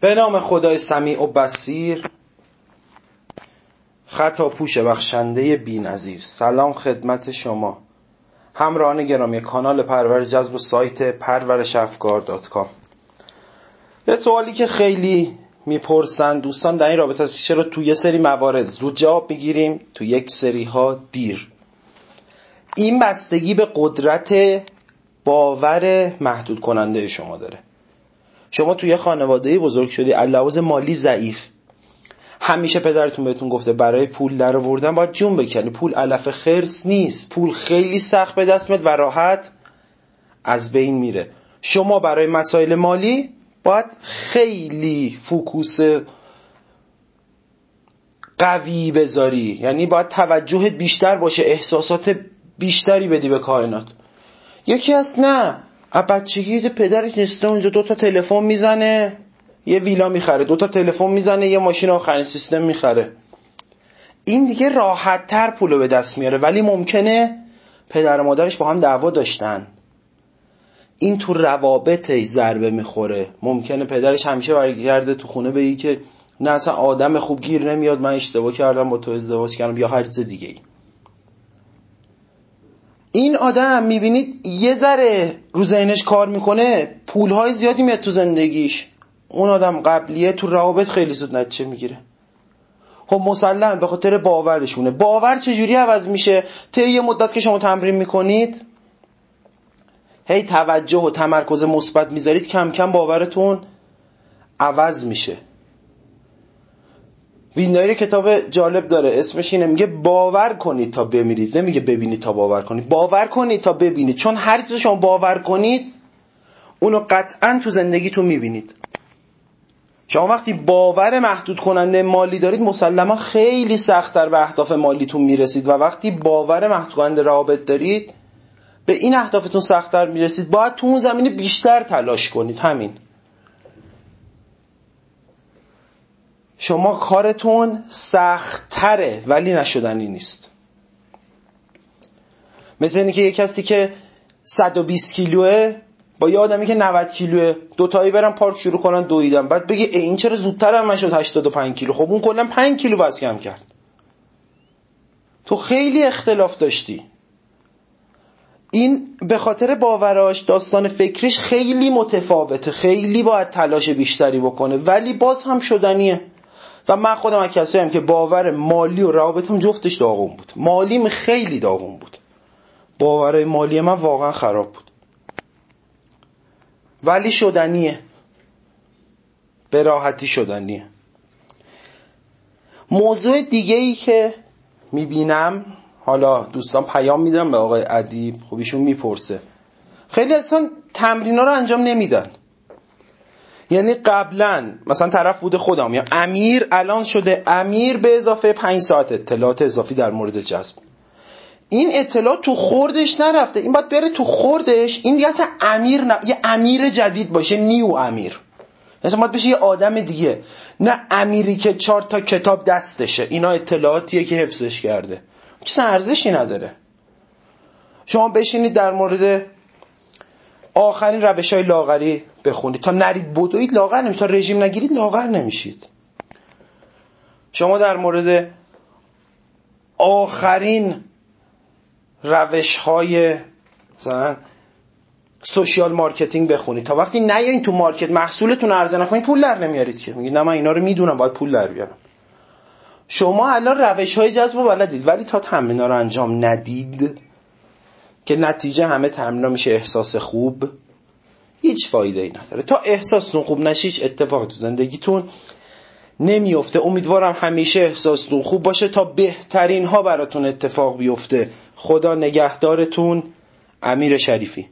به نام خدای سمیع و بسیر خطا پوش بخشنده بی نظیر. سلام خدمت شما. همراهان گرامی کانال پرور جذب و سایت پرورشافکار دات کام. یه سوالی که خیلی می‌پرسن دوستان در این رابطه است. چرا تو یه سری موارد زود جواب می‌گیریم؟ تو یک سری ها دیر. این بستگی به قدرت باور محدود کننده شما داره. شما توی خانواده بزرگ شدی علاوه مالی ضعیف. همیشه پدرتون بهتون گفته برای پول در آوردن باید جون بکنی. پول علف خرس نیست. پول خیلی سخت به دست و راحت از بین میره. شما برای مسائل مالی باید خیلی فوکوس قوی بذاری. یعنی باید توجهت بیشتر باشه احساسات بیشتری بدی به کائنات. یکی از نه. بچگی پدرش نسته اونجا دوتا تلفن می‌زنه یه ویلا می‌خره دوتا تلفن می‌زنه یه ماشین آخرین سیستم می‌خره. این دیگه راحت تر پولو به دست میاره ولی ممکنه پدر و مادرش با هم دعوا داشتن. این تو روابطش ضربه می‌خوره. ممکنه پدرش همیشه برگرده تو خونه بگی که نه اصلا آدم خوب گیر نمیاد من اشتباه کردم با تو ازدواج کردم یا هر چیز دیگه ای این آدم می‌بینید یه ذره رو ذهنش کار می‌کنه پولهای زیادی میاد تو زندگیش. اون آدم قبلیه تو روابط خیلی زود نتیجه می‌گیره. خب مسلم به خاطر باورشونه. باور چجوری عوض میشه؟ طی یه مدت که شما تمرین می‌کنید هی توجه و تمرکز مثبت می‌ذارید کم کم باورتون عوض میشه. وینایر کتاب جالب داره اسمش اینه میگه باور کنید تا بمیرید. نمیگه ببینید تا باور کنید باور کنید تا ببینید چون هر چیز شما باور کنید اونو قطعا تو زندگیتون می‌بینید. شما وقتی باور محدود کننده مالی دارید مسلما خیلی سختتر به اهداف مالیتون می‌رسید و وقتی باور محدود کننده روابط دارید به این اهدافتون سختتر می‌رسید. باید تو اون زمینه بیشتر تلاش کنید. همین. شما کارتون سختتره ولی نشدنی نیست. مثل اینکه یه کسی که 120 کیلوه با یه آدمی که 90 کیلوه دوتایی برن پارک شروع کنن دویدن. بعد بگه این چرا زودتر هم شد 85 کیلو؟ خب اون کلا 5 کیلو وزن کم کرد. تو خیلی اختلاف داشتی. این به خاطر باوراش داستان فکریش خیلی متفاوته. خیلی باید تلاش بیشتری بکنه. ولی باز هم شدنیه. و من خودم از کسی هم که باور مالی و روابطم جفتش داغون بود. مالیم خیلی داغون بود. باور مالی من واقعا خراب بود. ولی شدنیه. به راحتی شدنیه. موضوع دیگه ای که می‌بینم حالا دوستان پیام میدم به آقای ادیب خب ایشون می‌پرسه. خیلی اصلا تمرینا رو انجام نمیدن. یعنی قبلا مثلا طرف بوده خودم یا امیر الان شده امیر به اضافه پنج ساعت اطلاعات اضافی در مورد جذب. این اطلاعات تو خوردش نرفته. این باید بره تو خوردش. این دیگه اصلا امیر نه یه امیر جدید باشه نیو امیر. مثلا باید بشه یه آدم دیگه. نه امیری که چهار تا کتاب دستشه. اینا اطلاعاتیه که حفظش کرده. چیز ارزشی نداره. شما بشینید در مورد آخرین روش های لاغری بخونید. تا نرید بدوید لاغر نمیشید. تا رژیم نگیرید لاغر نمیشید. شما در مورد آخرین روش های مثلا social marketing بخونید. تا وقتی نیاین تو market محصولتون عرضه نکنید پول در نمیارید که. میگید نه من اینا رو می‌دونم باید پول در بیارم. شما الان روش های جذب بلدید ولی تا تمرین رو انجام ندید که نتیجه همه تمرین میشه احساس خوب. هیچ فایده ای نداره. تا احساستون خوب نشه هیچ اتفاق تو زندگیتون نمیفته امیدوارم همیشه احساستون خوب باشه تا بهترین ها براتون اتفاق بیفته. خدا نگهدارتون امیر شریفی.